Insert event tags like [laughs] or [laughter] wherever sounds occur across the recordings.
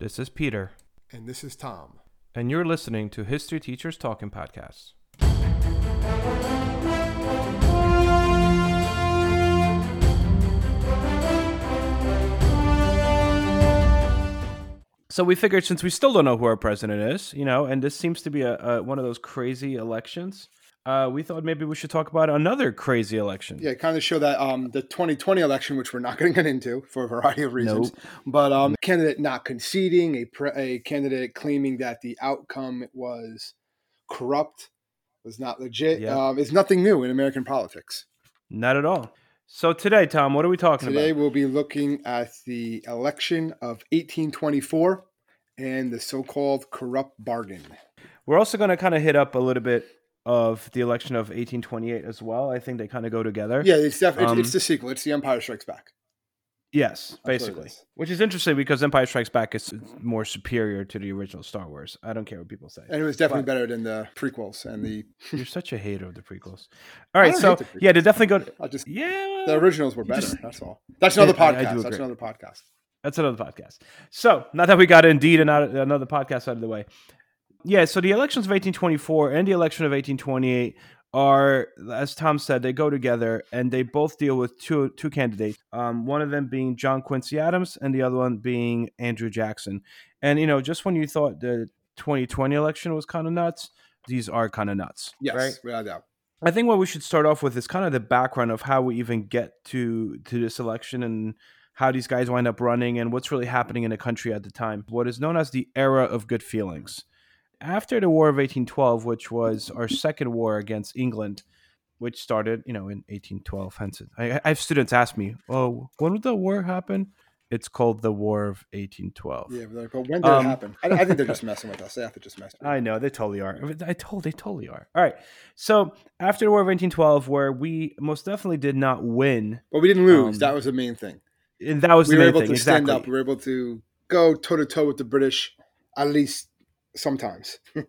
This is Peter, And this is Tom. and you're listening to History Teachers Talking Podcasts. So we figured since we still don't know who our president is, you know, and this seems to be a, a one of those crazy elections, uh, we thought maybe we should talk about another crazy election. Yeah, kind of show that um, the 2020 election, which we're not [laughs] going to get into for a variety of reasons, but um, candidate not conceding, a, pre- a candidate claiming that the outcome was corrupt, was not legit, Yeah. um, is nothing new in American politics. Not at all. So today, Tom, what are we talking Today about? Today we'll be looking at the election of 1824 and the so-called corrupt bargain. We're also going to kind of hit up a little bit of the election of 1828 as well. I think they kind of go together. Yeah, it's definitely Um, it's, it's the sequel. It's the Empire Strikes Back. Yes, basically. is. Which is interesting because Empire Strikes Back is more superior to the original Star Wars. I don't care what people say. And it was definitely But- better than the prequels and the. [laughs] You're such a hater of the prequels. [laughs] All right, so the yeah, they definitely go. I just Yeah, the originals were better. just- that's all. That's another Yeah, I- I podcast. That's another podcast. That's another podcast. So now that we got Indeed and another podcast out of the way, yeah. So the elections of 1824 and the election of 1828 are, as Tom said, they go together and they both deal with two two candidates. Um, one of them being John Quincy Adams and the other one being Andrew Jackson. And you know, just when you thought the 2020 election was kind of nuts, these are kind of nuts. Yes, Right. without a doubt. I think what we should start off with is kind of the background of how we even get to to this election and how these guys wind up running and what's really happening in the country at the time. What is known as the era of good feelings. After the War of 1812, which was our second war against England, which started, you know, in 1812. Hence, I, I have students ask me, "Oh, when did the war happen?" It's called the War of 1812. Yeah, but, when did Um, it happen? I, I think they're just messing with us. They have to just mess. With. [laughs] I know they totally are. I told they totally are. All right. So after the War of 1812, where we most definitely did not win, But we didn't lose. Um, that was the main thing. and that was We the were able to exactly. stand up. We were able to go toe to toe with the British, at least sometimes. [laughs]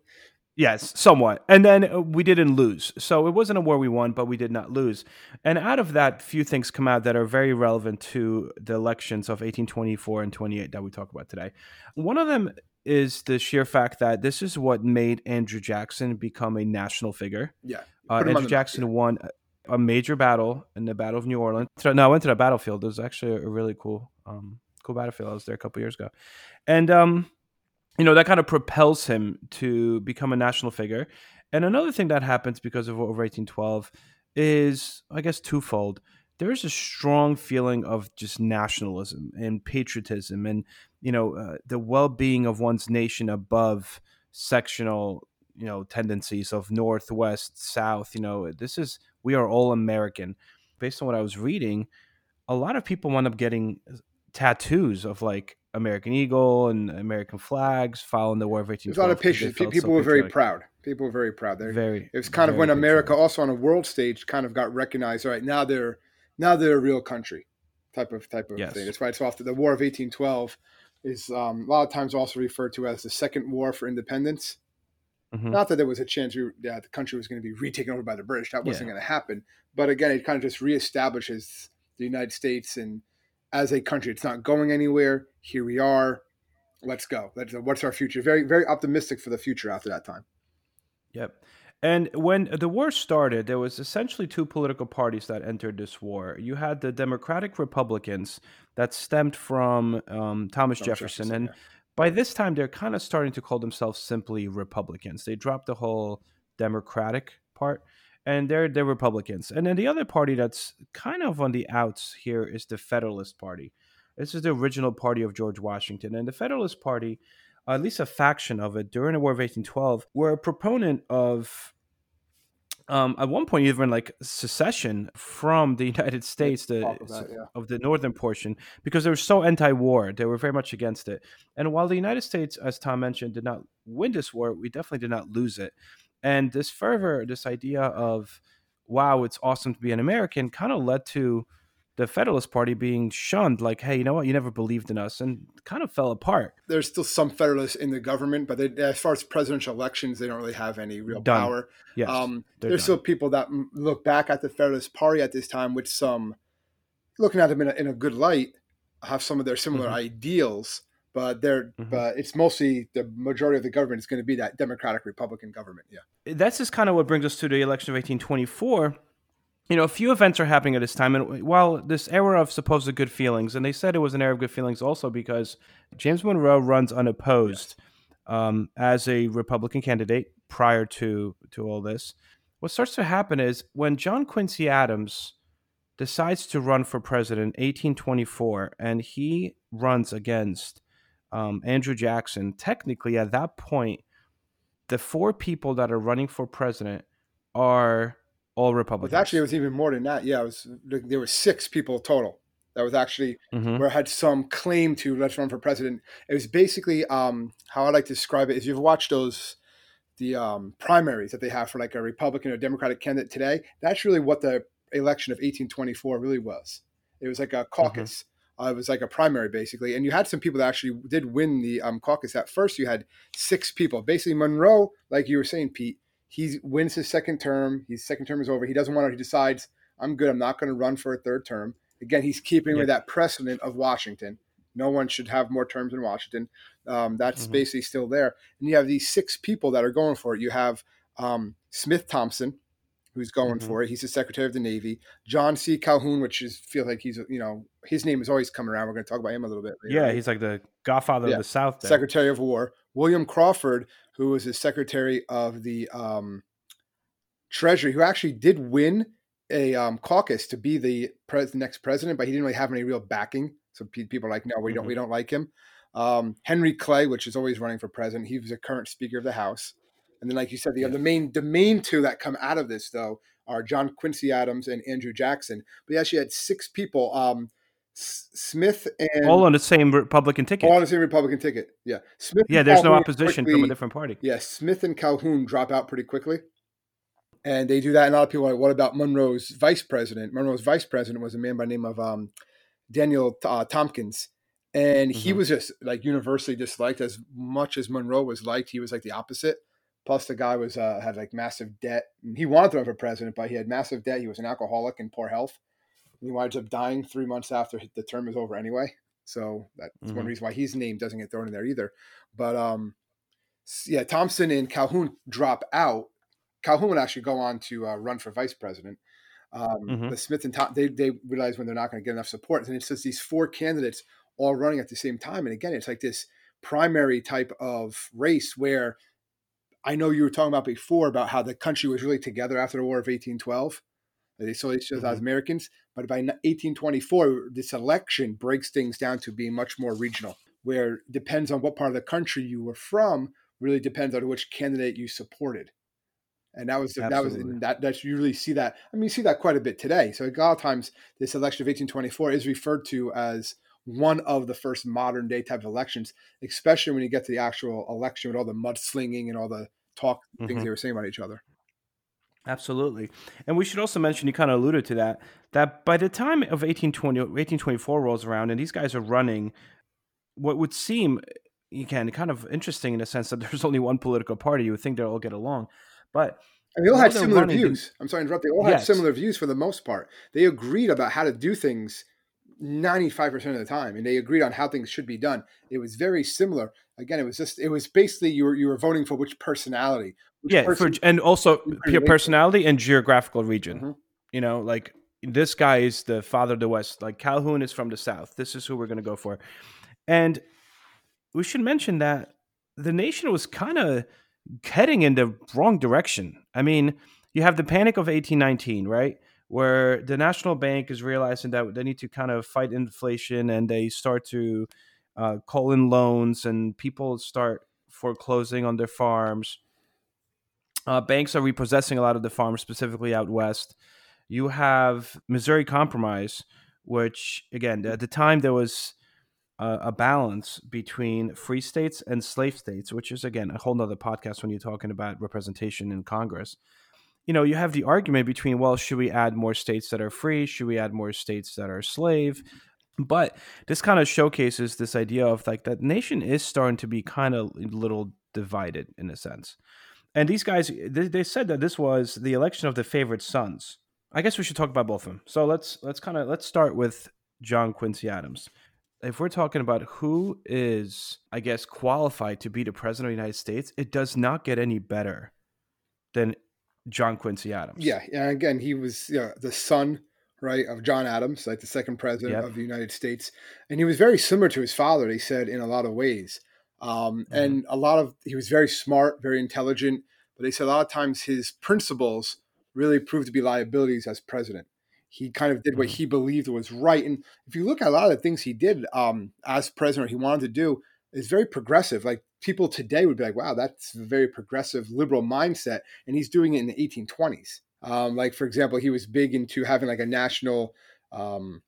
Yes, somewhat. And then uh, we didn't lose. So it wasn't a war we won, but we did not lose. And out of that, few things come out that are very relevant to the elections of 1824 and 28 that we talk about today. One of them is the sheer fact that this is what made Andrew Jackson become a national figure. yeah. Uh, Put him on Andrew map, Jackson won a- a major battle in the Battle of New Orleans. No, I went to that battlefield. It was actually a really cool, um, cool battlefield. I was there a couple years ago, and um, you know that kind of propels him to become a national figure. And another thing that happens because of over 1812 is, I guess, twofold. There's a strong feeling of just nationalism and patriotism, and you know uh, the well-being of one's nation above sectional you know tendencies of north west south you know this is we are all american based on what i was reading a lot of people wind up getting tattoos of like american eagle and american flags following the war of There's a lot 1812 of patience. People so were very proud. People were very proud. They're, very it was kind of when America, patriotic. also on a world stage, kind of got recognized. All right, now they're now they're a real country, type of type of Yes. thing. That's why it's often the War of 1812 is um, a lot of times also referred to as the Second War for Independence. Mhm. Not that there was a chance we, that the country was going to be retaken over by the British. That wasn't Yeah. going to happen. But again, it kind of just reestablishes the United States and as a country. It's not going anywhere. Here we are. Let's go. Let's, what's our future? Very, very optimistic for the future after that time. Yep. And when the war started, there was essentially two political parties that entered this war. You had the Democratic Republicans that stemmed from um, Thomas, Thomas Jefferson, Jefferson, and yeah. by this time they're kind of starting to call themselves simply Republicans. They dropped the whole Democratic part, and they're they're Republicans. And then the other party that's kind of on the outs here is the Federalist Party. This is the original party of George Washington, and the Federalist Party at least a faction of it during the War of 1812, were a proponent of, um, at one point, even like secession from the United States, the, that, yeah. of the northern portion, because they were so anti war. They were very much against it. And while the United States, as Tom mentioned, did not win this war, we definitely did not lose it. And this fervor, this idea of, wow, it's awesome to be an American, kind of led to the Federalist Party being shunned, like, hey, you know what, you never believed in us, and kind of fell apart. There's still some Federalists in the government, but they, as far as presidential elections, they don't really have any real Done. power. Yes, um, there's done. still people that look back at the Federalist Party at this time with some, looking at them in a, in a good light, have some of their similar Mhm. ideals, but they're mm-hmm. but it's mostly the majority of the government is going to be that Democratic Republican government. Yeah, that's just kind of what brings us to the election of 1824. You know, a few events are happening at this time, and while this era of supposed good feelings, and they said it was an era of good feelings also because James Monroe runs unopposed yes. um, as a Republican candidate prior to to all this. What starts to happen is when John Quincy Adams decides to run for president 1824 and he runs against um, Andrew Jackson, technically at that point, the four people that are running for president are all Republicans. actually, it was even more than that. Yeah, it was there were six people total that was actually mm-hmm. where had some claim to let's run for president. It was basically um, how I like to describe it is you've watched those the um, primaries that they have for like a Republican or Democratic candidate today. That's really what the election of 1824 really was. It was like a mm-hmm. caucus. Mm-hmm. Uh, it was like a primary basically, and you had some people that actually did win the um, caucus. At first, you had six people. Basically, Monroe, like you were saying, Pete, he wins his second term. His second term is over. He doesn't want to. He decides, I'm good. I'm not going to run for a third term. Again, he's keeping with that precedent of Washington. No one should have more terms in Washington. Um, that's mm-hmm. basically still there. And you have these six people that are going for it. You have um, Smith Thompson, who's going mm-hmm. for it. He's the Secretary of the Navy. John C. Calhoun, which is feel like he's you know his name is always coming around. We're going to talk about him a little bit. Later, yeah, he's like the Godfather yeah. of the South. There. Secretary of War. William Crawford, who was the Secretary of the um, Treasury, who actually did win a um, caucus to be the, pres- the next president, but he didn't really have any real backing. So people are like, no, we don't, mm-hmm. we don't like him. Um, Henry Clay, which is always running for president, he was a current Speaker of the House. And then, like you said, the, yeah. the main the main two that come out of this though are John Quincy Adams and Andrew Jackson. But he actually had six people. Um, S- Smith and all on the same Republican ticket. All on the same Republican ticket. Yeah, Smith. Yeah, there's Calhoun no opposition quickly, from a different party. Yeah, Smith and Calhoun drop out pretty quickly, and they do that. And a lot of people are like, "What about Monroe's vice president?" Monroe's vice president was a man by the name of um, Daniel uh, Tompkins, and he mm-hmm. was just like universally disliked as much as Monroe was liked. He was like the opposite. Plus, the guy was uh, had like massive debt. He wanted to run for president, but he had massive debt. He was an alcoholic and poor health. He winds up dying three months after the term is over anyway. So that's mm-hmm. one reason why his name doesn't get thrown in there either. But um, yeah, Thompson and Calhoun drop out. Calhoun would actually go on to uh, run for vice president. Um, mm-hmm. The Smith and Tom, they, they realize when they're not going to get enough support. And it's just these four candidates all running at the same time. And again, it's like this primary type of race where – I know you were talking about before about how the country was really together after the War of 1812. They saw each other mm-hmm. as Americans, but by 1824, this election breaks things down to being much more regional, where it depends on what part of the country you were from, really depends on which candidate you supported. And that was that was that that you really see that. I mean, you see that quite a bit today. So a lot of times, this election of 1824 is referred to as one of the first modern day type of elections, especially when you get to the actual election with all the mudslinging and all the talk mm-hmm. things they were saying about each other. Absolutely. And we should also mention, you kind of alluded to that, that by the time of 1820, 1824 rolls around and these guys are running what would seem, again, kind of interesting in the sense that [laughs] there's only one political party, you would think they'll all get along. But and they all had similar views. I'm sorry to interrupt. They all yes. had similar views for the most part. They agreed about how to do things 95% of the time and they agreed on how things should be done. It was very similar. Again it was just it was basically you were you were voting for which personality which yeah person, for, and also pure personality and geographical region. Mm-hmm. you know like this guy is the father of the west like calhoun is from the south. This is who we're going to go for. And we should mention that the nation was kind of heading in the wrong direction. I mean you have the panic of 1819 right where the national bank is realizing that they need to kind of fight inflation and they start to uh, call in loans and people start foreclosing on their farms. Uh, banks are repossessing a lot of the farms, specifically out west. You have Missouri Compromise, which again at the time there was a, a balance between free states and slave states, which is again a whole nother podcast when you're talking about representation in Congress you know, you have the argument between, well, should we add more states that are free? Should we add more states that are slave? But this kind of showcases this idea of like that nation is starting to be kind of a little divided in a sense. And these guys, they, they said that this was the election of the favorite sons. I guess we should talk about both of them. So let's let's kind of let's start with John Quincy Adams. if we're talking about who is, I guess, qualified to be the president of the United States, it does not get any better than John Quincy Adams. Yeah, and again, he was you know, the son, right, of John Adams, like the second president yep. of the United States, and he was very similar to his father. They said in a lot of ways, um, mm-hmm. and a lot of he was very smart, very intelligent. But they said a lot of times his principles really proved to be liabilities as president he kind of did what mm-hmm. he believed was right. And if you look at a lot of the things he did um, as president, he wanted to do is very progressive. Like people today would be like, wow, that's a very progressive liberal mindset. And he's doing it in the 1820s. Um, like, for example, he was big into having like a national um,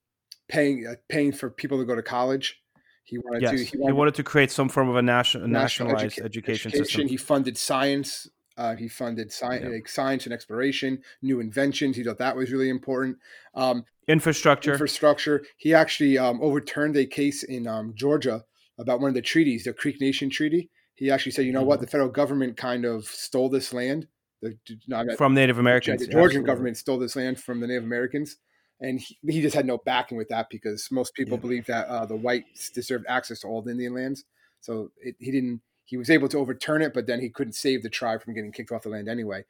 paying uh, paying for people to go to college. He wanted yes. to. He wanted, he wanted, to create some form of a national, nationalized educa- education, education, system. He funded science uh, he funded science, like science and exploration, new inventions. He thought that was really important. Um, infrastructure. Infrastructure. He actually um, overturned a case in um, Georgia about one of the treaties, the Creek Nation Treaty. He actually said, you know mm-hmm. what, the federal government kind of stole this land. The, from Native Americans. The Georgian Absolutely. government stole this land from the Native Americans. And he, he just had no backing with that because most people yeah. believe that uh, the whites deserved access to all the Indian lands. So it, he didn't he was able to overturn it, but then he couldn't save the tribe from getting kicked off the land anyway.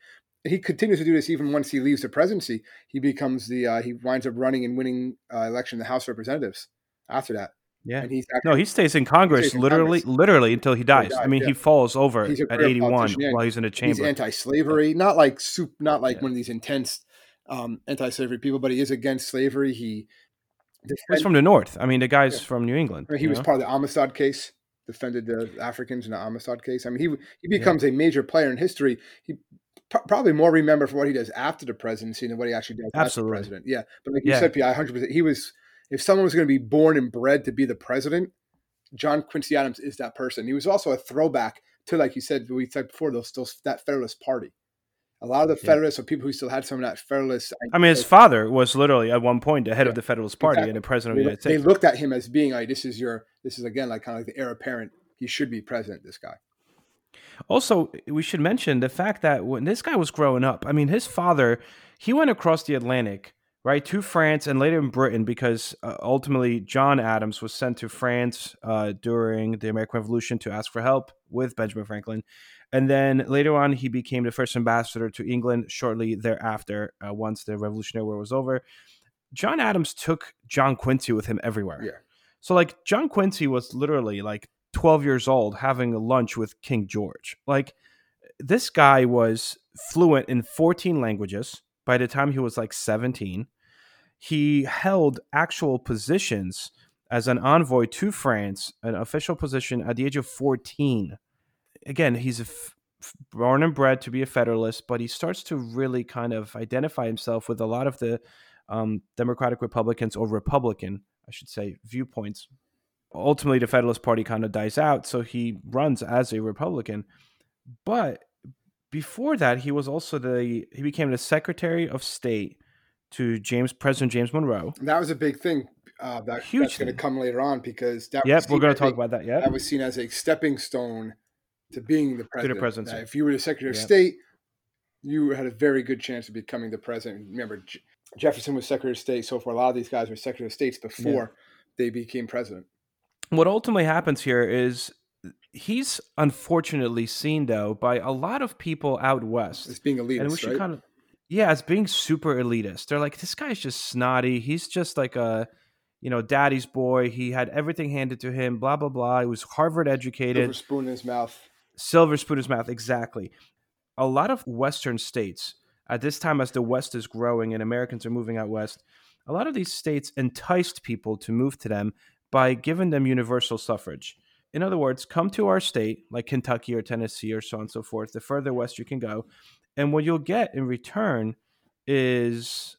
he continues to do this even once he leaves the presidency. He becomes the uh, he winds up running and winning uh, election in the House of Representatives after that. Yeah. And he's actually, no, he stays in Congress stays in literally, Congress. literally until he dies. He dies I mean, yeah. he falls over at 81 while he's in a chamber. He's anti-slavery, yeah. not like soup, not like yeah. one of these intense um, anti-slavery people, but he is against slavery. He he's from the north. I mean, the guy's from New England. He was know? part of the Amistad case defended the Africans in the Amistad case. I mean, he he becomes a major player in history. He probably more remembered for what he does after the presidency than what he actually does Absolutely. as the president. Yeah, but like you said, I hundred percent. He was if someone was going to be born and bred to be the president, John Quincy Adams is that person. He was also a throwback to, like you said, we said before, those still that Federalist Party. A lot of the Federalists yeah. are people who still had some of that Federalist. I mean, his father was literally at one point the head yeah. of the Federalist Party exactly. and the president of the United States. They looked at him as being like, this is your, this is again like kind of like the heir apparent. He should be president. This guy. Also, we should mention the fact that when this guy was growing up, I mean, his father, he went across the Atlantic, right, to France and later in Britain because uh, ultimately John Adams was sent to France uh, during the American Revolution to ask for help with Benjamin Franklin. And then later on, he became the first ambassador to England shortly thereafter, uh, once the Revolutionary War was over. John Adams took John Quincy with him everywhere. Yeah. So, like, John Quincy was literally like 12 years old having a lunch with King George. Like, this guy was fluent in 14 languages by the time he was like 17. He held actual positions as an envoy to France, an official position at the age of 14 again, he's born and bred to be a Federalist, but he starts to really kind of identify himself with a lot of the um, Democratic Republicans or Republican, I should say, viewpoints. Ultimately, the Federalist Party kind of dies out, so he runs as a Republican. But before that, he was also the he became the Secretary of State to James President James Monroe. And that was a big thing. Uh, that, Huge that's going to come later on because that yep, we're going to talk about that. Yeah, that was seen as a stepping stone to being the president. To the presidency. if you were the Secretary of State, you had a very good chance of becoming the president. Remember, J- Jefferson was Secretary of State, so for a lot of these guys were Secretary of States before yeah. they became president. What ultimately happens here is he's unfortunately seen though by a lot of people out west as being elitist, and we should right? kind of yeah, as being super elitist. They're like, this guy's just snotty. He's just like a you know, daddy's boy. He had everything handed to him. Blah blah blah. He was Harvard educated. Silver spoon in his mouth silver spoon in his mouth. Exactly. A lot of Western states at this time, as the West is growing and Americans are moving out west, a lot of these states enticed people to move to them by giving them universal suffrage. In other words, come to our state, like Kentucky or Tennessee or so on and so forth, the further west you can go. And what you'll get in return is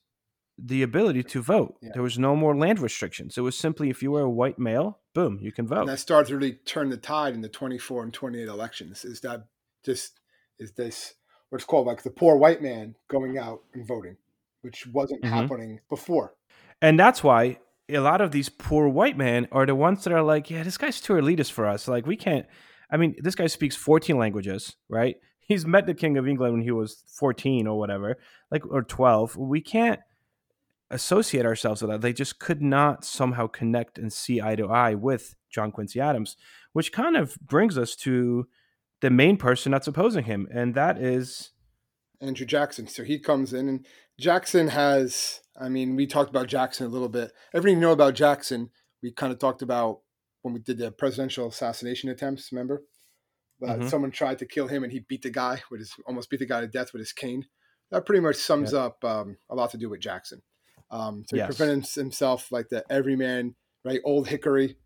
the ability to vote. Yeah. There was no more land restrictions. It was simply if you were a white male, boom, you can vote. And that started to really turn the tide in the 24 and 28 elections. Is that just is this what's called like the poor white man going out and voting, which wasn't mm-hmm. happening before. And that's why a lot of these poor white men are the ones that are like, yeah, this guy's too elitist for us. Like we can't. I mean, this guy speaks 14 languages, right? [laughs] He's met the king of England when he was 14 or whatever, like or 12. We can't associate ourselves with that. They just could not somehow connect and see eye to eye with John Quincy Adams, which kind of brings us to the main person that's opposing him, and that is Andrew Jackson. So he comes in, and Jackson has. I mean, we talked about Jackson a little bit. Everything you know about Jackson, we kind of talked about when we did the presidential assassination attempts. Remember, but mm-hmm. someone tried to kill him, and he beat the guy with his almost beat the guy to death with his cane. That pretty much sums yeah. up um, a lot to do with Jackson. Um, so he yes. presented himself like the everyman, right? Old Hickory.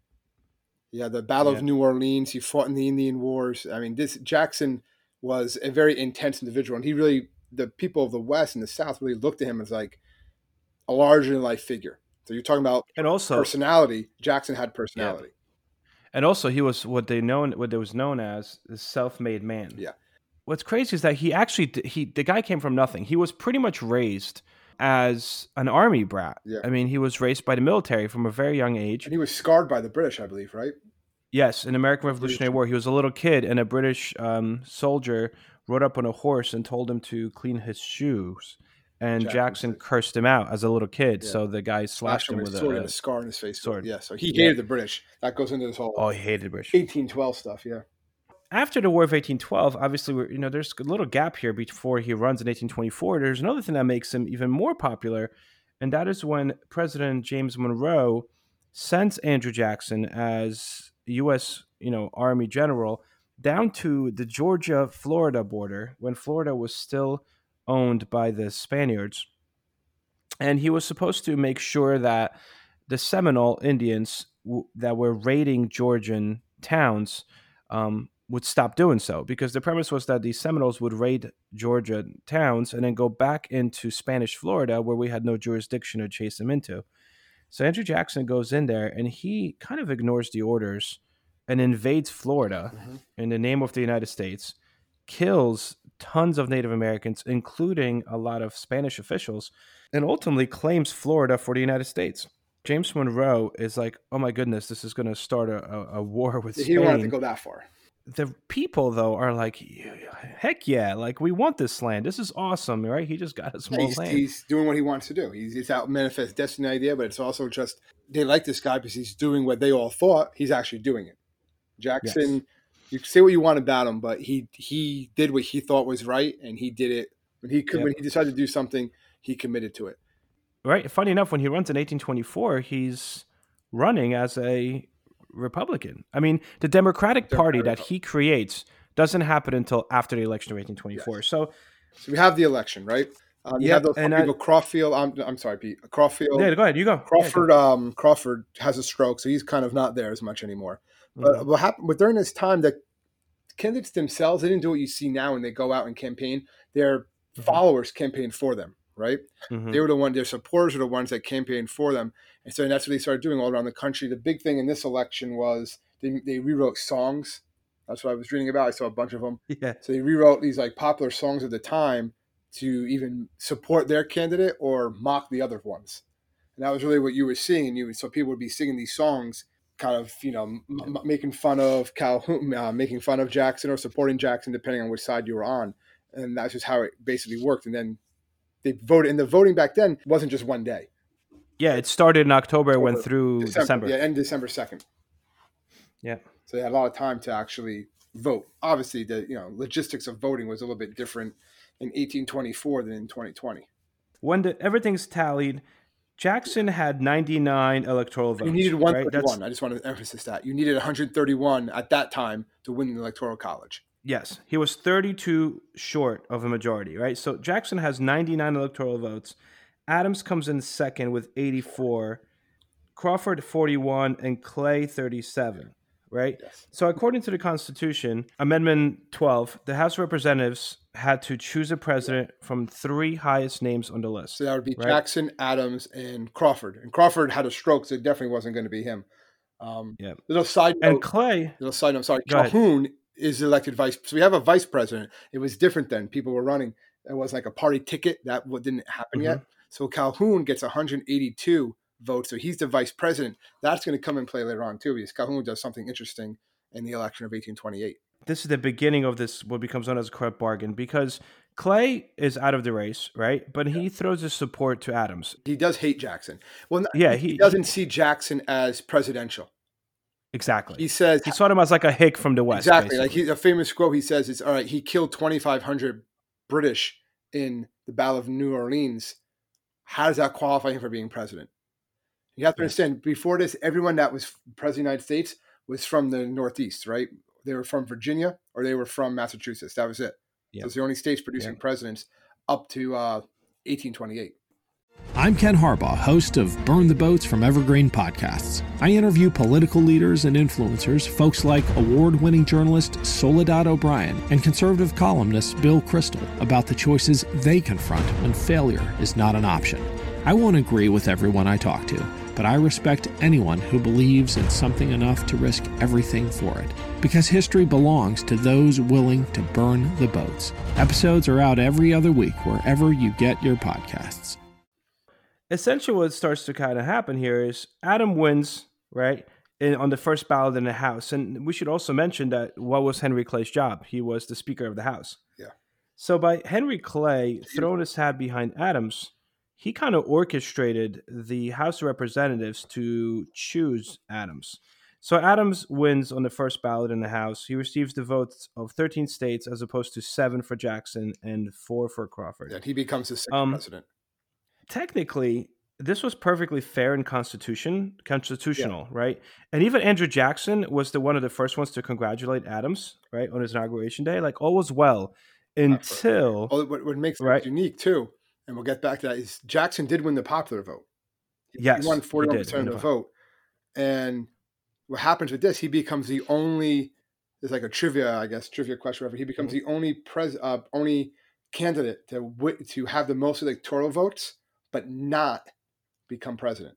Yeah, the Battle yeah. of New Orleans. He fought in the Indian Wars. I mean, this Jackson was a very intense individual, and he really, the people of the West and the South really looked at him as like a larger than life figure. So you're talking about and also personality. Jackson had personality. Yeah. And also, he was what they known what they was known as the self-made man. Yeah. What's crazy is that he actually he the guy came from nothing. He was pretty much raised as an army brat. Yeah. I mean, he was raised by the military from a very young age. And he was scarred by the British, I believe, right? Yes, in American Revolutionary War, he was a little kid, and a British um, soldier rode up on a horse and told him to clean his shoes. And Jackson, Jackson cursed him out as a little kid, yeah. so the guy slashed him with a sword a, and a scar in his face. Sword. Yeah, so he hated yeah. the British. That goes into this whole oh, he hated the British. 1812 stuff. Yeah after the War of 1812, obviously, we're, you know, there's a little gap here before he runs in 1824. There's another thing that makes him even more popular, and that is when President James Monroe sends Andrew Jackson as U.S. you know Army general down to the Georgia Florida border when Florida was still owned by the Spaniards, and he was supposed to make sure that the Seminole Indians w- that were raiding Georgian towns um, would stop doing so because the premise was that the Seminoles would raid Georgia towns and then go back into Spanish Florida where we had no jurisdiction to chase them into. So Andrew Jackson goes in there and he kind of ignores the orders and invades Florida mm-hmm. in the name of the United States, kills tons of Native Americans, including a lot of Spanish officials, and ultimately claims Florida for the United States. James Monroe is like, oh my goodness, this is going to start a, a, a, war with Spain. He wanted to go that far the people though are like, heck yeah, like we want this land. This is awesome, right? He just got a small he's, land. He's doing what he wants to do. He's, he's out manifest destiny idea, but it's also just they like this guy because he's doing what they all thought. He's actually doing it. Jackson, yes. you say what you want about him, but he he did what he thought was right, and he did it when he could. Yep. When he decided to do something, he committed to it. Right. Funny enough, when he runs in 1824, he's running as a Republican. I mean, the Democratic Party that he creates doesn't happen until after the election of 1824. Yes. So, so we have the election, right? Um, you have those and people. I, Crawfield. I'm, I'm sorry, Pete. Crawfield. Yeah, go ahead. You go. Crawford. Yeah, go. Um, Crawford has a stroke, so he's kind of not there as much anymore. But mm-hmm. what happened? But during this time, the candidates themselves they didn't do what you see now when they go out and campaign. Their mm-hmm. followers campaign for them right? Mm-hmm. They were the one, their supporters were the ones that campaigned for them. And so that's what they started doing all around the country. The big thing in this election was they, they rewrote songs. That's what I was reading about. I saw a bunch of them. [laughs] Yeah. So they rewrote these like popular songs of the time to even support their candidate or mock the other ones. And that was really what you were seeing. And you so people would be singing these songs, kind of you know m- making fun of Calhoun, [laughs] uh, making fun of Jackson or supporting Jackson, depending on which side you were on. And that's just how it basically worked. And then they voted, and the voting back then wasn't just one day. Yeah, it started in October, October went through December. December. Yeah, and December second. Yeah. So they had a lot of time to actually vote. Obviously, the you know logistics of voting was a little bit different in 1824 than in 2020. When the, everything's tallied, Jackson had 99 electoral votes. You needed 131. Right? I just want to emphasize that. You needed 131 at that time to win the electoral college. Yes, he was 32 short of a majority, right? So Jackson has 99 electoral votes. Adams comes in second with 84, Crawford 41, and Clay 37, right? Yes. So according to the Constitution, Amendment 12, the House of Representatives had to choose a president from three highest names on the list. So that would be right? Jackson, Adams, and Crawford. And Crawford had a stroke, so it definitely wasn't going to be him. Um, yeah. Little side note. And Clay. Little side note. Sorry, Calhoun is elected vice. So we have a vice president. It was different then. People were running. It was like a party ticket that didn't happen mm-hmm. yet. So Calhoun gets 182 votes. So he's the vice president. That's going to come and play later on too, because Calhoun does something interesting in the election of 1828. This is the beginning of this what becomes known as a corrupt bargain because Clay is out of the race, right? But he throws his support to Adams. He does hate Jackson. Well, yeah, he, he doesn't see Jackson as presidential. Exactly. He says he saw him as like a hick from the west. Exactly. Basically. Like he, a famous quote he says it's "All right, he killed twenty five hundred British in the Battle of New Orleans. How does that qualify him for being president?" You have to understand. Before this, everyone that was president of the United States was from the Northeast, right? They were from Virginia or they were from Massachusetts. That was it. Yeah. So it's the only states producing yeah. presidents up to uh, 1828. I'm Ken Harbaugh, host of Burn the Boats from Evergreen Podcasts. I interview political leaders and influencers, folks like award winning journalist Soledad O'Brien and conservative columnist Bill Kristol, about the choices they confront when failure is not an option. I won't agree with everyone I talk to but I respect anyone who believes in something enough to risk everything for it. Because history belongs to those willing to burn the boats. Episodes are out every other week wherever you get your podcasts. Essentially, what starts to kind of happen here is Adam wins, right? In, on the first ballot in the House. And we should also mention that what was Henry Clay's job? He was the Speaker of the House. Yeah. So by Henry Clay throwing his hat behind Adams, he kind of orchestrated the House of Representatives to choose Adams. So Adams wins on the first ballot in the House. He receives the votes of 13 states as opposed to seven for Jackson and four for Crawford. And he becomes the sixth um, president. Technically, this was perfectly fair and constitution constitutional, yeah. right? And even Andrew Jackson was the one of the first ones to congratulate Adams, right, on his inauguration day. Like all was well until well, what, what makes it right? unique too and we'll get back to that, is Jackson did win the popular vote. Yes. He won 41% of the vote. And what happens with this, he becomes the only, there's like a trivia, I guess, trivia question, whatever. He becomes mm-hmm. the only pres, uh, only candidate to to have the most electoral votes, but not become president.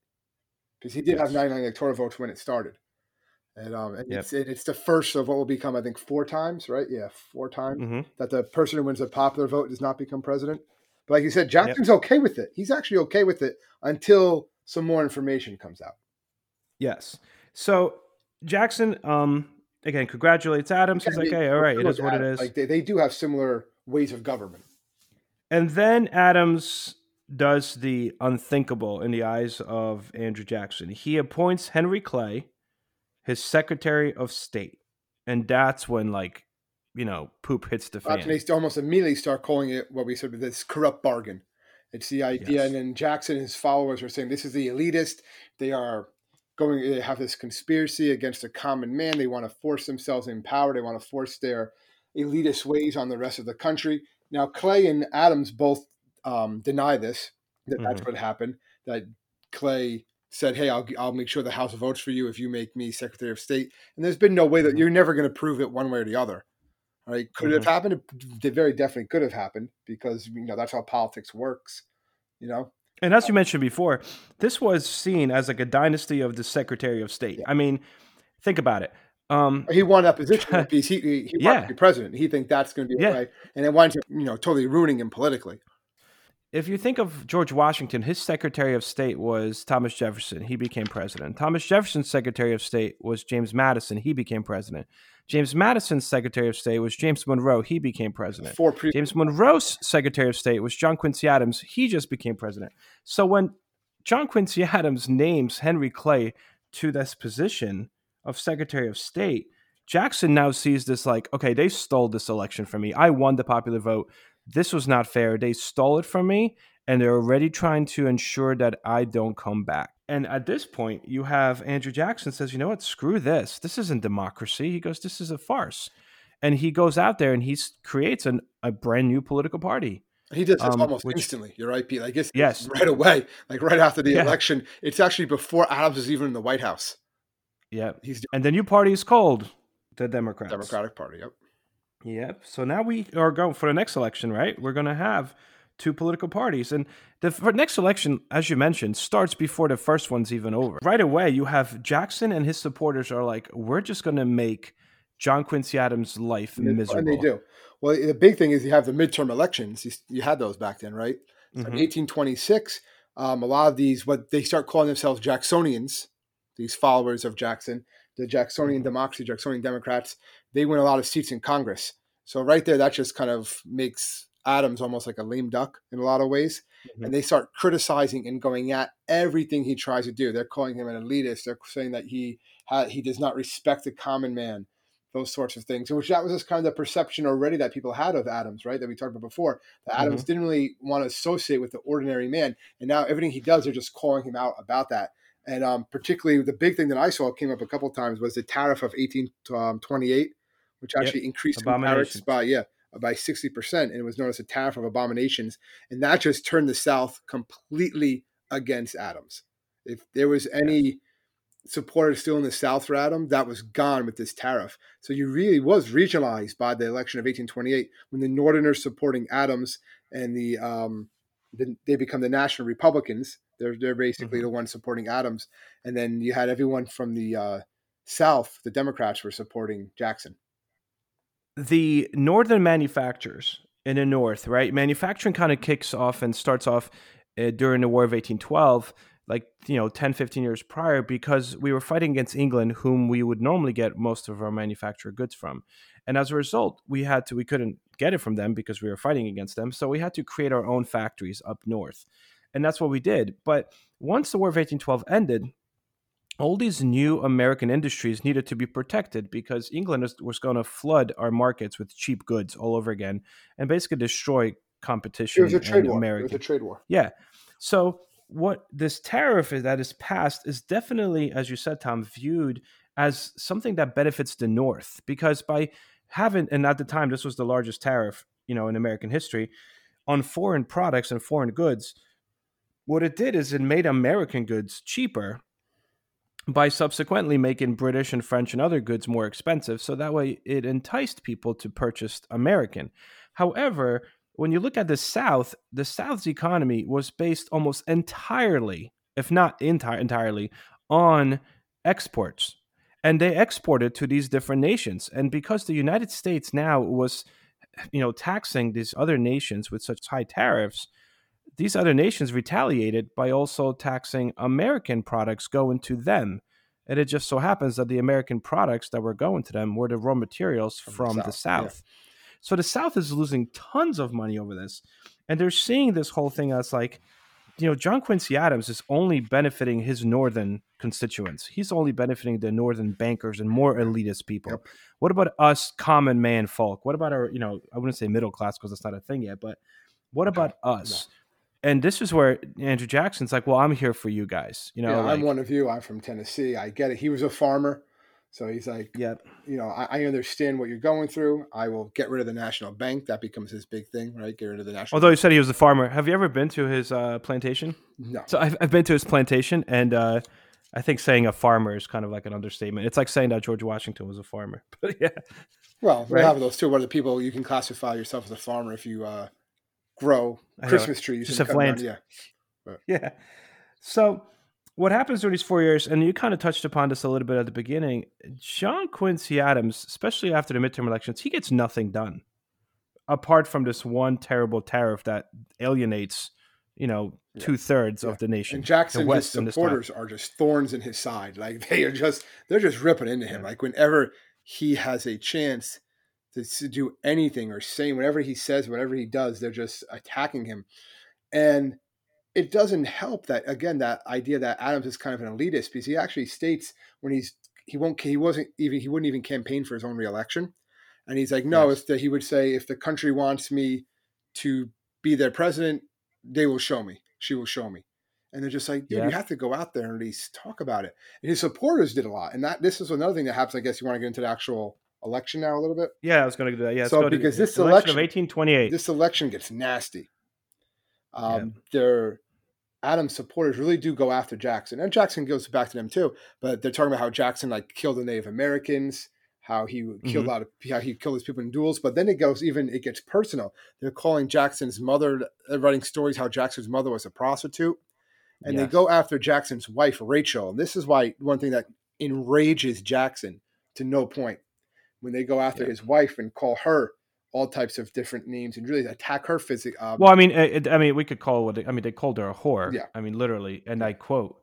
Because he did yes. have 99 electoral votes when it started. And, um, and yep. it's, it's the first of what will become, I think, four times, right? Yeah, four times mm-hmm. that the person who wins the popular vote does not become president. But like you said, Jackson's yep. okay with it. He's actually okay with it until some more information comes out. Yes. So Jackson, um, again, congratulates Adams. He's like, hey, all right, it is what it is. Like they, they do have similar ways of government. And then Adams does the unthinkable in the eyes of Andrew Jackson. He appoints Henry Clay his Secretary of State. And that's when like you know, poop hits the fan. they almost immediately start calling it what we said this corrupt bargain. It's the idea, yes. and then Jackson and his followers are saying this is the elitist. They are going. They have this conspiracy against a common man. They want to force themselves in power. They want to force their elitist ways on the rest of the country. Now, Clay and Adams both um, deny this. That mm-hmm. that's what happened. That Clay said, "Hey, I'll I'll make sure the House votes for you if you make me Secretary of State." And there's been no way that mm-hmm. you're never going to prove it one way or the other. Right? Could mm-hmm. it have happened? It very definitely could have happened because you know that's how politics works. You know. And as you mentioned before, this was seen as like a dynasty of the Secretary of State. Yeah. I mean, think about it. Um, he won that [laughs] position because he, he, he yeah. to be president. He think that's going to be yeah. right, and it winds up you know totally ruining him politically. If you think of George Washington, his Secretary of State was Thomas Jefferson. He became president. Thomas Jefferson's Secretary of State was James Madison. He became president. James Madison's Secretary of State was James Monroe. He became president. Pre- James Monroe's Secretary of State was John Quincy Adams. He just became president. So when John Quincy [laughs] Adams names Henry Clay to this position of Secretary of State, Jackson now sees this like, okay, they stole this election from me. I won the popular vote. This was not fair. They stole it from me, and they're already trying to ensure that I don't come back. And at this point, you have Andrew Jackson says, you know what, screw this. This isn't democracy. He goes, this is a farce. And he goes out there and he creates an, a brand new political party. He does this um, almost which, instantly. You're right, Pete. I guess yes, right away, like right after the yeah. election. It's actually before Adams is even in the White House. Yeah, he's and the new party is called the Democrats. Democratic Party. Yep. Yep. So now we are going for the next election, right? We're going to have two political parties. And the next election, as you mentioned, starts before the first one's even over. Right away, you have Jackson and his supporters are like, we're just going to make John Quincy Adams' life and miserable. And they do. Well, the big thing is you have the midterm elections. You, you had those back then, right? So mm-hmm. In 1826, um, a lot of these, what they start calling themselves Jacksonians, these followers of Jackson, the Jacksonian mm-hmm. democracy, Jacksonian Democrats, they win a lot of seats in Congress. So right there, that just kind of makes Adams almost like a lame duck in a lot of ways. Mm-hmm. And they start criticizing and going at everything he tries to do. They're calling him an elitist. They're saying that he ha- he does not respect the common man, those sorts of things. Which that was just kind of the perception already that people had of Adams, right? That we talked about before. That mm-hmm. Adams didn't really want to associate with the ordinary man. And now everything he does, they're just calling him out about that. And um, particularly the big thing that I saw came up a couple times was the tariff of 1828, um, which actually yep. increased tariffs by yeah by 60%, and it was known as a tariff of abominations. And that just turned the South completely against Adams. If there was any supporters still in the South for Adams, that was gone with this tariff. So you really was regionalized by the election of 1828 when the Northerners supporting Adams and the, um, the they become the National Republicans. They're they're basically mm-hmm. the ones supporting Adams, and then you had everyone from the uh, South, the Democrats, were supporting Jackson the northern manufacturers in the north, right? Manufacturing kind of kicks off and starts off uh, during the War of 1812, like, you know, 10, 15 years prior, because we were fighting against England, whom we would normally get most of our manufactured goods from. And as a result, we had to, we couldn't get it from them because we were fighting against them. So we had to create our own factories up north. And that's what we did. But once the War of 1812 ended, all these new American industries needed to be protected because England was going to flood our markets with cheap goods all over again and basically destroy competition. It was a trade war. American. It was a trade war. Yeah. So what this tariff that is passed is definitely, as you said, Tom, viewed as something that benefits the North because by having, and at the time this was the largest tariff, you know, in American history on foreign products and foreign goods. What it did is it made American goods cheaper by subsequently making British and French and other goods more expensive. So that way it enticed people to purchase American. However, when you look at the South, the South's economy was based almost entirely, if not entire, entirely, on exports. And they exported to these different nations. And because the United States now was, you know, taxing these other nations with such high tariffs, these other nations retaliated by also taxing American products going to them. And it just so happens that the American products that were going to them were the raw materials from, from the South. The South. Yeah. So the South is losing tons of money over this. And they're seeing this whole thing as like, you know, John Quincy Adams is only benefiting his northern constituents. He's only benefiting the northern bankers and more elitist people. Yep. What about us common man folk? What about our, you know, I wouldn't say middle class because that's not a thing yet, but what about us? And this is where Andrew Jackson's like, "Well, I'm here for you guys." You know, yeah, like, I'm one of you. I'm from Tennessee. I get it. He was a farmer, so he's like, "Yeah, you know, I, I, understand what you're going through. I will get rid of the national bank. That becomes his big thing, right? Get rid of the national." Although bank. he said he was a farmer, have you ever been to his uh, plantation? No. So I've, I've been to his plantation, and uh, I think saying a farmer is kind of like an understatement. It's like saying that George Washington was a farmer. [laughs] But yeah. Well, we right? have those two. too. Where the people you can classify yourself as a farmer if you uh, grow Christmas trees. Just have land. yeah. But. Yeah. So what happens during these four years, and you kind of touched upon this a little bit at the beginning, John Quincy Adams, especially after the midterm elections, he gets nothing done apart from this one terrible tariff that alienates, you know, yeah. two thirds yeah. of the nation. And Jackson, his supporters are just thorns in his side. Like [laughs] they are just, they're just ripping into him. Yeah. Like whenever he has a chance to, do anything or saying whatever he says, whatever he does, they're just attacking him. And it doesn't help that again that idea that Adams is kind of an elitist because he actually states when he's he won't he wasn't even he wouldn't even campaign for his own reelection, and he's like no yes. if the, he would say if the country wants me to be their president they will show me she will show me and they're just like dude yeah. you have to go out there and at least talk about it and his supporters did a lot and that this is another thing that happens I guess you want to get into the actual election now a little bit yeah I was going to do that yeah so because this election, election of 1828 this election gets nasty um, yeah. Their Adams supporters really do go after Jackson, and Jackson goes back to them too. But they're talking about how Jackson like killed the Native Americans, how he killed mm-hmm. a lot of how he killed these people in duels. But then it goes even it gets personal. They're calling Jackson's mother, they're writing stories how Jackson's mother was a prostitute, and yes. they go after Jackson's wife Rachel. And this is why one thing that enrages Jackson to no point when they go after yeah. his wife and call her all types of different names and really attack her physically. Um, well, I mean, it, I mean, we could call what I mean. They called her a whore. Yeah. I mean, literally, and I quote.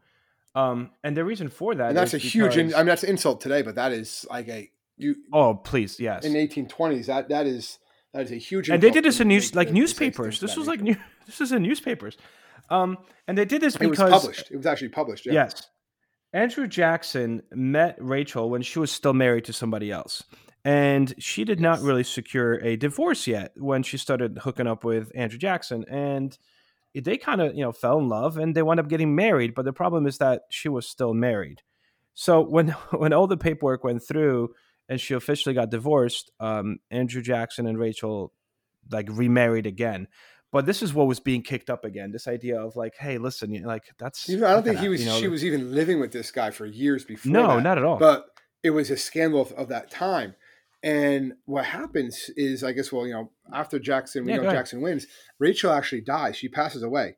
Um, and the reason for that, and that's a because, huge. In, I mean, that's an insult today, but that is like a you. Oh, please, yes. In 1820s, that that is That is a huge. And they did this in news like newspapers. [laughs] This was like new, this is in newspapers. Um, and they did this because it was published. It was actually published. Yeah. Yes. Andrew Jackson met Rachel when she was still married to somebody else. And she did not really secure a divorce yet when she started hooking up with Andrew Jackson. And they kind of, you know, fell in love and they wound up getting married. But the problem is that she was still married. So when [laughs] when all the paperwork went through and she officially got divorced, um, Andrew Jackson and Rachel like remarried again. But this is what was being kicked up again. This idea of like, hey, listen, you know, like that's. I don't think he was. You know, she was even living with this guy for years before. No, that. not at all. But it was a scandal of, of, that time. And what happens is, I guess, well, you know, after Jackson, we yeah, know Jackson wins. Rachel actually dies. She passes away.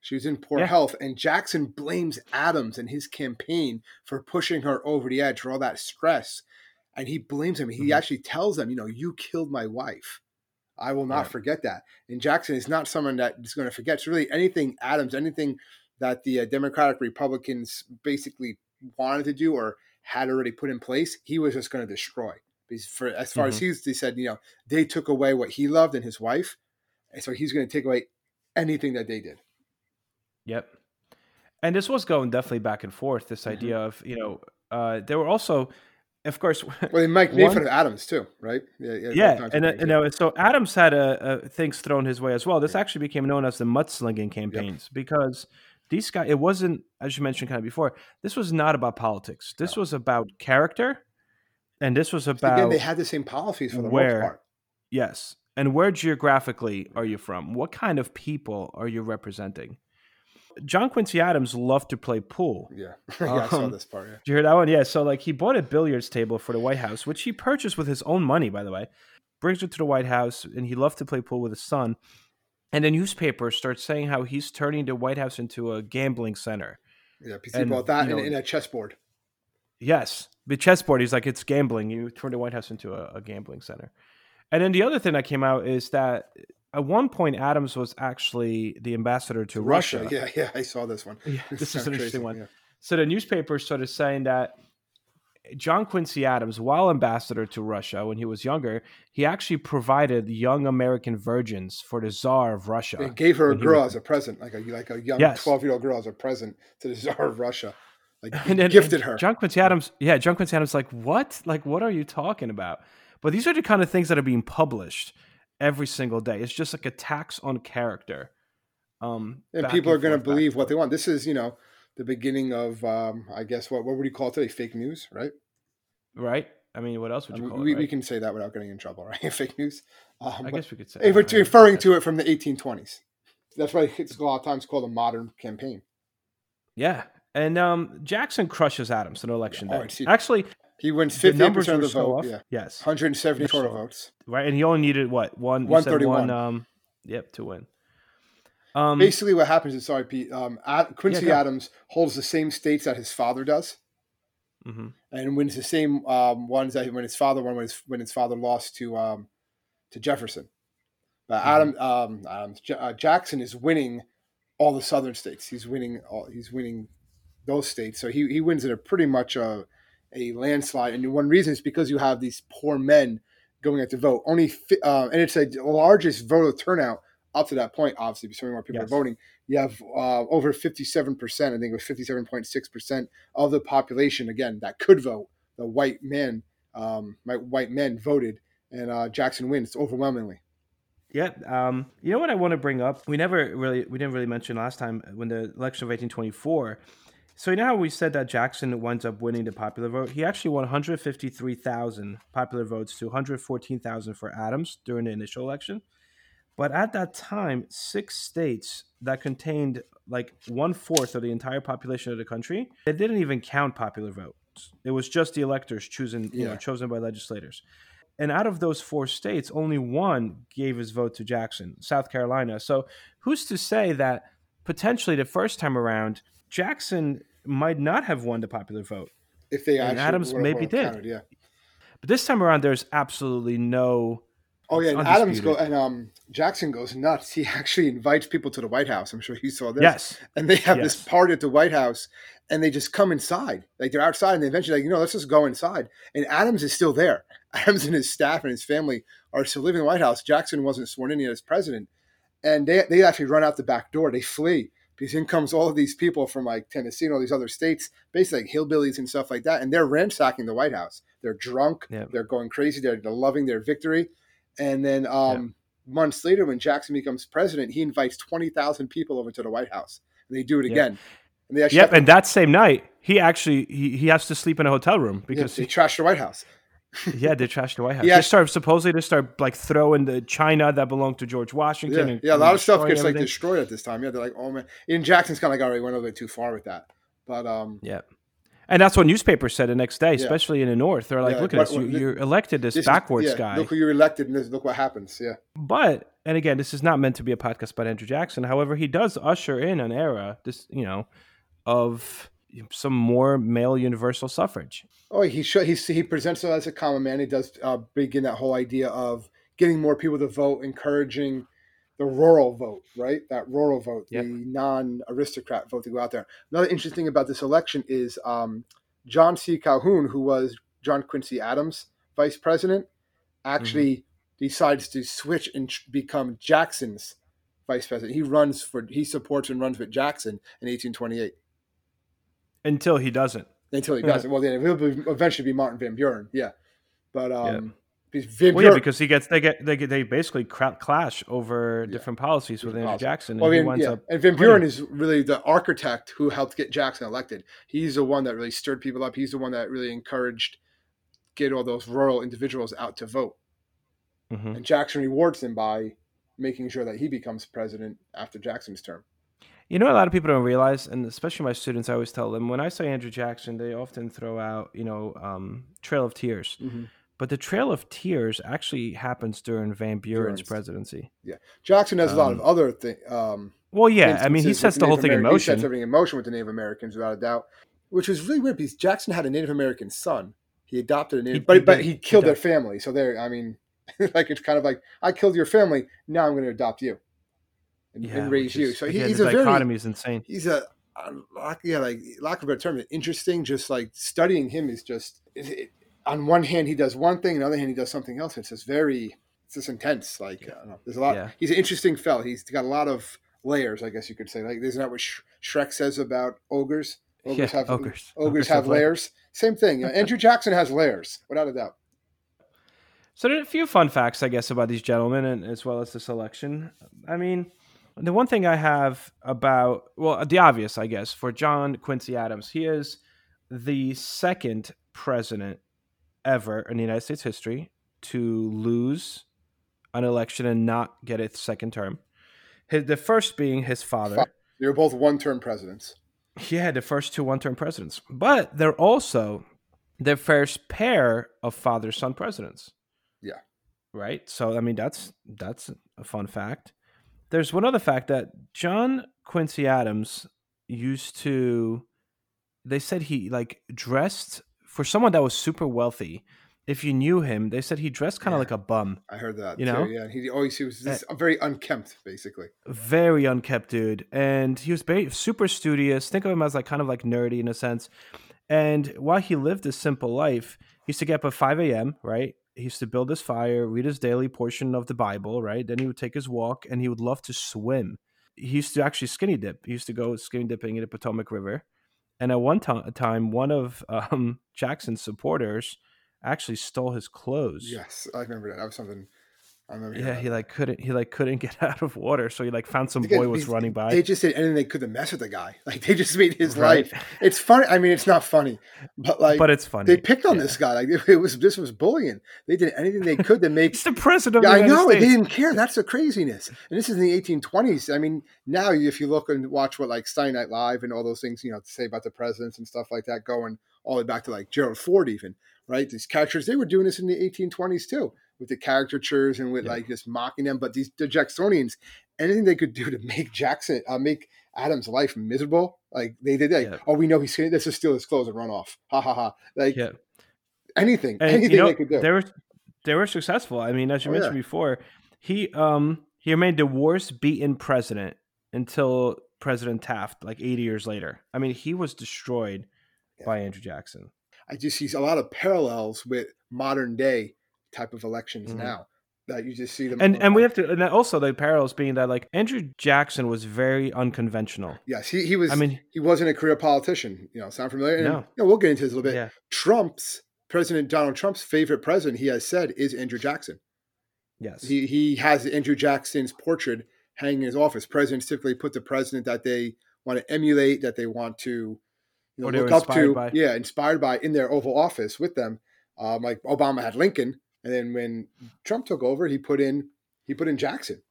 She was in poor yeah. health, and Jackson blames Adams and his campaign for pushing her over the edge for all that stress. And he blames him. He mm-hmm. actually tells them, you know, you killed my wife. I will not forget that. And Jackson is not someone that is going to forget. So really, anything Adams, anything that the uh, Democratic Republicans basically wanted to do or had already put in place, he was just going to destroy. For as far mm-hmm. as he's, he said, you know, they took away what he loved and his wife, and so he's going to take away anything that they did. Yep. And this was going definitely back and forth. This mm-hmm. idea of you know, uh, there were also of course. [laughs] Well, they make made fun of Adams too, right? Yeah, yeah. yeah and uh, you know, so Adams had a, a, things thrown his way as well. This yeah. actually became known as the mudslinging campaigns yep. because these guys. It wasn't, as you mentioned kind of before. This was not about politics. This no. was about character, and this was about. Again, they had the same policies for the where, most part. Yes, and where geographically are you from? What kind of people are you representing? John Quincy Adams loved to play pool. Yeah, [laughs] yeah I saw um, this part. Yeah. Did you hear that one? Yeah. So like he bought a billiards table for the White House, which he purchased with his own money, by the way. Brings it to the White House, and he loved to play pool with his son. And the newspaper starts saying how he's turning the White House into a gambling center. Yeah, because he bought that you know, a chessboard. Yes, the chessboard. He's like, it's gambling. You turn the White House into a, a gambling center. And then the other thing that came out is that uh, at one point Adams was actually the ambassador to, Russia. Russia. Yeah, yeah, I saw this one. Yeah, [laughs] this is an interesting one. Yeah. So the newspaper started saying that John Quincy Adams, while ambassador to Russia when he was younger, he actually provided young American virgins for the Tsar of Russia. They gave her a girl was, as a present, like a like a young twelve year old girl as a present to the [laughs] Tsar of Russia. Like [laughs] and then, gifted her. John Quincy Adams, yeah, John Quincy Adams, like what? Like what are you talking about? But these are the kind of things that are being published every single day. It's just like a tax on character. Um, and people and are going to believe what they want. This is, you know, the beginning of, um, I guess, what what would you call it today? Fake news, right? Right. I mean, what else would you I mean, call we, it? Right? We can say that without getting in trouble, [laughs] right? Fake news. Um, I guess we could say. If we're referring to it from the 1820s, that's why it's a lot of times called a modern campaign. Yeah, and um, Jackson crushes Adams on election day. Oh, Actually, he wins fifty percent of the vote. Off. Yeah. Yes. 170 total votes. Right, and he only needed what one? One thirty-one. Um, yep, to win. Um, Basically, what happens is sorry, Pete. Um, Ad, Quincy yeah, Adams holds the same states that his father does, mm-hmm. and wins the same um, ones that when his father won when his when his father lost to um, to Jefferson. But mm-hmm. Adam um, Adams, uh, Jackson is winning all the southern states. He's winning all. He's winning those states. So he he wins it a pretty much a a landslide. And one reason is because you have these poor men going out to vote. Only uh, and it's a largest voter turnout up to that point. Obviously, because so many more people yes. are voting. You have uh, over fifty-seven percent. I think it was fifty-seven point six percent of the population again that could vote. The white men, um, white men voted, and uh, Jackson wins overwhelmingly. Yeah, um, you know what I want to bring up? We never really we didn't really mention last time when the election of 1824 so you know how we said that Jackson winds up winning the popular vote? He actually won 153,000 popular votes to 114,000 for Adams during the initial election. But at that time, six states that contained like one fourth of the entire population of the country, they didn't even count popular votes. It was just the electors choosing, you yeah. know, chosen by legislators. And out of those four states, only one gave his vote to Jackson, South Carolina. So who's to say that potentially the first time around Jackson might not have won the popular vote. If they and Adams maybe did. Counted, yeah. But this time around, there's absolutely no. Oh yeah, and Adams go and um, Jackson goes nuts. He [laughs] actually invites people to the White House. I'm sure you saw this. Yes. And they have yes. this party at the White House, and they just come inside. Like they're outside, and they eventually like, you know, let's just go inside. And Adams is still there. [laughs] Adams and his staff and his family are still living in the White House. Jackson wasn't sworn in yet as president, and they they actually run out the back door. They flee because in comes all of these people from like Tennessee and all these other states, basically like hillbillies and stuff like that, and they're ransacking the White House. They're drunk. They're going crazy. They're, they're loving their victory, and then um, months later, when Jackson becomes president, he invites twenty thousand people over to the White House, and they do it again. And they actually Yep, and that same night, he actually he, he has to sleep in a hotel room because he trashed the White House. Yeah, they trashed the White House. Yeah. They start supposedly to start like throwing the China that belonged to George Washington. Yeah, and, yeah, a lot of stuff gets like destroyed at this time. Yeah, they're like, oh man, and Jackson's kind of like, right, went a little bit too far with that. But um, Yeah. And that's what newspapers said the next day, Yeah. especially in the North. They're like, Yeah, look at this. You, you're elected this, this is- backwards yeah, guy. Look who you're elected, and this, look what happens. Yeah, But, and again, this is not meant to be a podcast about Andrew Jackson. However, he does usher in an era, this, you know, of some more male universal suffrage. Oh, he should. He he presents it as a common man. He does uh, begin that whole idea of getting more people to vote, encouraging the rural vote, right? That rural vote, Yep. the non-aristocrat vote to go out there. Another interesting thing about this election is um, John C. Calhoun, who was John Quincy Adams' vice president, actually decides to switch and become Jackson's vice president. He runs for, he supports and runs with Jackson in 1828 Until he doesn't. until he [laughs] doesn't. Well, then will be, eventually be Martin Van Buren, yeah. But um, because Van Well, yeah, Buren, because he gets they get they get they basically clash over Yeah. different policies with Andrew. Jackson, and well, I he mean, winds yeah. up and Van winning. Buren is really the architect who helped get Jackson elected. He's the one that really stirred people up. He's the one that really encouraged get all those rural individuals out to vote. Mhm. And Jackson rewards him by making sure that he becomes president after Jackson's term. You know, a lot of people don't realize, and especially my students, I always tell them when I say Andrew Jackson, they often throw out, you know, um, Trail of Tears. But the Trail of Tears actually happens during Van Buren's Buren's. presidency. Yeah. Jackson has a lot of Um, other things. Um, Well, yeah, I mean, he sets the whole thing in Ameri- He sets motion. everything in motion with the Native Americans, without a doubt. Which was really weird because Jackson had a Native American son. He adopted a Native, He- but he but he He killed their family. So there, I mean, [laughs] like it's kind of like I killed your family. Now I'm going to adopt you and, Yeah, and raise you. So he, again, he's a very dichotomy is insane. he's a lack- yeah like lack of a better term interesting. Just like studying him is just it, it, on one hand he does one thing, on the other hand he does something else. It's just very it's just intense. Like I don't know, there's a lot. Yeah. He's an interesting fella. He's got a lot of layers, I guess you could say. Like isn't that what Sh- Shrek says about ogres? Ogres Yeah, have ogres. [laughs] ogres, Ogres have have layers. layers. Same thing. Andrew Jackson has layers, without a doubt. So there are a few fun facts, I guess, about these gentlemen, and as well as the selection. I mean, the one thing I have about, well, the obvious, I guess, for John Quincy Adams, he is the second president ever in the United States history to lose an election and not get a second term. His, the first being his father. Fa- They were both one-term presidents. Yeah, the first two one-term presidents, but they're also the first pair of father-son presidents. Yeah. Right. So I mean, that's that's a fun fact. There's one other fact that John Quincy Adams used to. They said he like dressed for someone that was super wealthy. If you knew him, they said he dressed kind of Yeah. like a bum. I heard that. You too, know? yeah. He always he was Uh, very unkempt, basically. very unkempt dude and he was very super studious think of him as like kind of like nerdy in a sense and while he lived a simple life he used to get up at 5 a.m right he used to build his fire read his daily portion of the bible right then he would take his walk and he would love to swim he used to actually skinny dip he used to go skinny dipping in the potomac river and at one to- time one of [laughs] um, jackson's supporters actually stole his clothes Yes, I remember that. That was something. I yeah, he like couldn't he like couldn't [laughs] get out of water, so he like found some boy was running by. They just did anything they could to mess with the guy. [laughs] Like they just made his Right. life. It's funny. I mean, it's not funny, but like but it's funny. they picked on Yeah. this guy. Like it, [laughs] it was this was bullying. They did anything they could to make. He's the president. yeah, of I the United know. They didn't care. That's the craziness. And this is in the 1820s. I mean, now if you look and watch what like Stein Night Live and all those things, you know, to say about the presidents and stuff like that, going all the way back to like Gerald Ford, even right? These characters, they were doing this in the 1820s too, with the caricatures and with Yeah. like just mocking them. But these the Jacksonians, anything they could do to make Jackson, uh, make Adam's life miserable, like they did. Like, Yeah. oh, we know he's to steal his clothes and run off. Ha ha ha! Like Yeah. anything, and anything you know they could do. they were they were successful. I mean, as you Oh, mentioned before, he um he remained the worst beaten president until President Taft, like 80 years later. I mean, he was destroyed by Andrew Jackson. I just see a lot of parallels with modern day type of elections mm-hmm. now that you just see them. And and we have to, and also the parallels being that like Andrew Jackson was very unconventional. Yes, he he was. I mean, he wasn't a career politician. You know, sound familiar? And, no. You know, we'll get into this a little bit. Yeah. Trump's President Donald Trump's favorite president, he has said, is Andrew Jackson. Yes, he he has Andrew Jackson's portrait hanging in his office. Presidents typically put the president that they want to emulate, that they want to you know, look up to, by. yeah, inspired by in their Oval Office with them. Um, like Obama had Lincoln, and then when Trump took over, he put in he put in Jackson.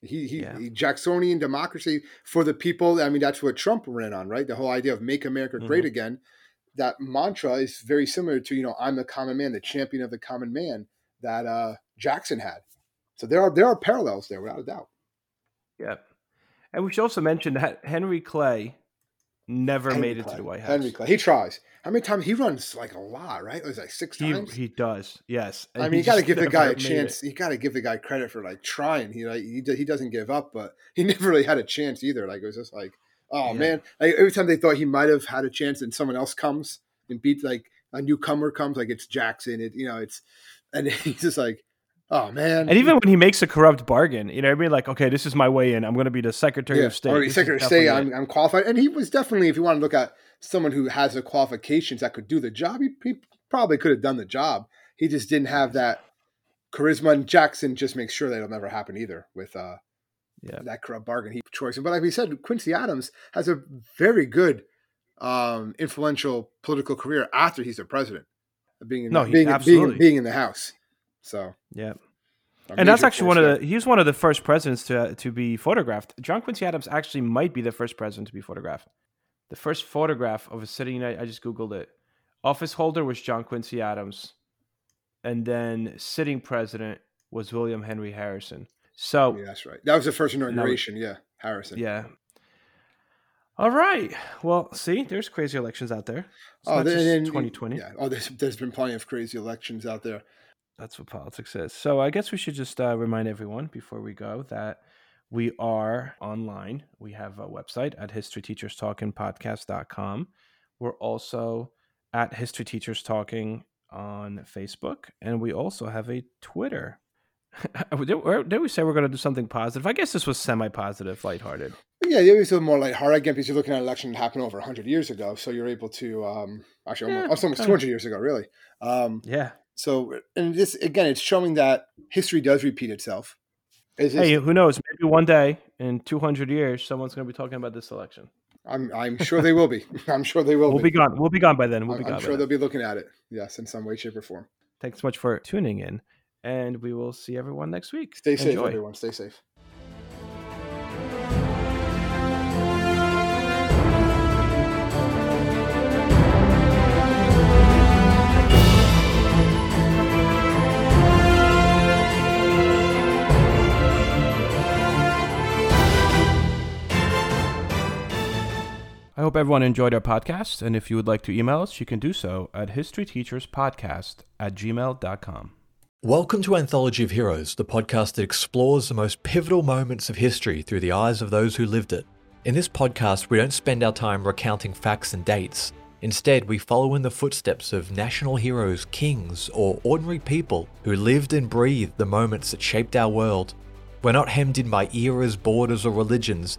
He he, yeah. he, Jacksonian democracy for the people. I mean, that's what Trump ran on, right? The whole idea of make America great mm-hmm. again. That mantra is very similar to you know I'm the common man, the champion of the common man that uh, Jackson had. So there are there are parallels there without a doubt. Yeah, and we should also mention that Henry Clay never Henry made it Clay. to the White House. Henry Clay, he tries. How many times he runs like a lot, right? It was like six he, times. He does, yes. And I mean, you got to give the guy a chance. It. You got to give the guy credit for like trying. He like he, he doesn't give up, but [laughs] he never really had a chance either. Like it was just like, oh yeah. man! Like, every time they thought he might have had a chance, and someone else comes and beats like a newcomer comes, like it's Jackson. It you know it's and [laughs] he's just like, Oh man! And even when he makes a corrupt bargain, you know, I mean, like, okay, this is my way in. I'm going to be the Secretary yeah. of State. Or Secretary of State. I'm, I'm, qualified, and he was definitely, if you want to look at someone who has the qualifications that could do the job, he, he probably could have done the job. He just didn't have that charisma. And Jackson just makes sure that it'll never happen either with uh, yeah. that corrupt bargain he choice. But like we said, Quincy Adams has a very good, um, influential political career after he's the president, being in, no, being, being, being in the House. So yeah, and that's actually one of the. He was one of the first presidents to uh, to be photographed. John Quincy Adams actually might be the first president to be photographed. The first photograph of a sitting. I just googled it. Office holder was John Quincy Adams, and then sitting president was William Henry Harrison. So yeah, that's right. That was the first inauguration. yeah, Harrison. Yeah. All right. Well, see, there's crazy elections out there. It's oh, then, 2020. Yeah. Oh, there's there's been plenty of crazy elections out there. That's what politics is. So I guess we should just uh, remind everyone before we go that we are online. We have a website at historyteacherstalkingpodcast.com. We're also at History Teachers Talking on Facebook, and we also have a Twitter. [laughs] did, we say we're going to do something positive? I guess this was semi-positive, lighthearted. Yeah, it was a little more lighthearted again because you're looking at an election that happened over 100 years ago, so you're able to um, actually yeah, almost, almost 200 years ago, really. Um, yeah, so, and this again, it's showing that history does repeat itself. hey, who knows? Maybe one day in 200 years, someone's going to be talking about this election. I'm I'm sure they will be. [laughs] I'm sure they will. We'll be. be gone. We'll be gone by then. We'll I'm, be gone. I'm sure they'll be looking at it. Yes, in some way, shape, or form. Thanks so much for tuning in, and we will see everyone next week. Stay Enjoy. safe, everyone. Stay safe. Hope everyone enjoyed our podcast, and if you would like to email us, you can do so at historyteacherspodcast at gmail.com. Welcome to Anthology of Heroes, the podcast that explores the most pivotal moments of history through the eyes of those who lived it. In this podcast, we don't spend our time recounting facts and dates. Instead, we follow in the footsteps of national heroes, kings, or ordinary people who lived and breathed the moments that shaped our world. We're not hemmed in by eras, borders, or religions.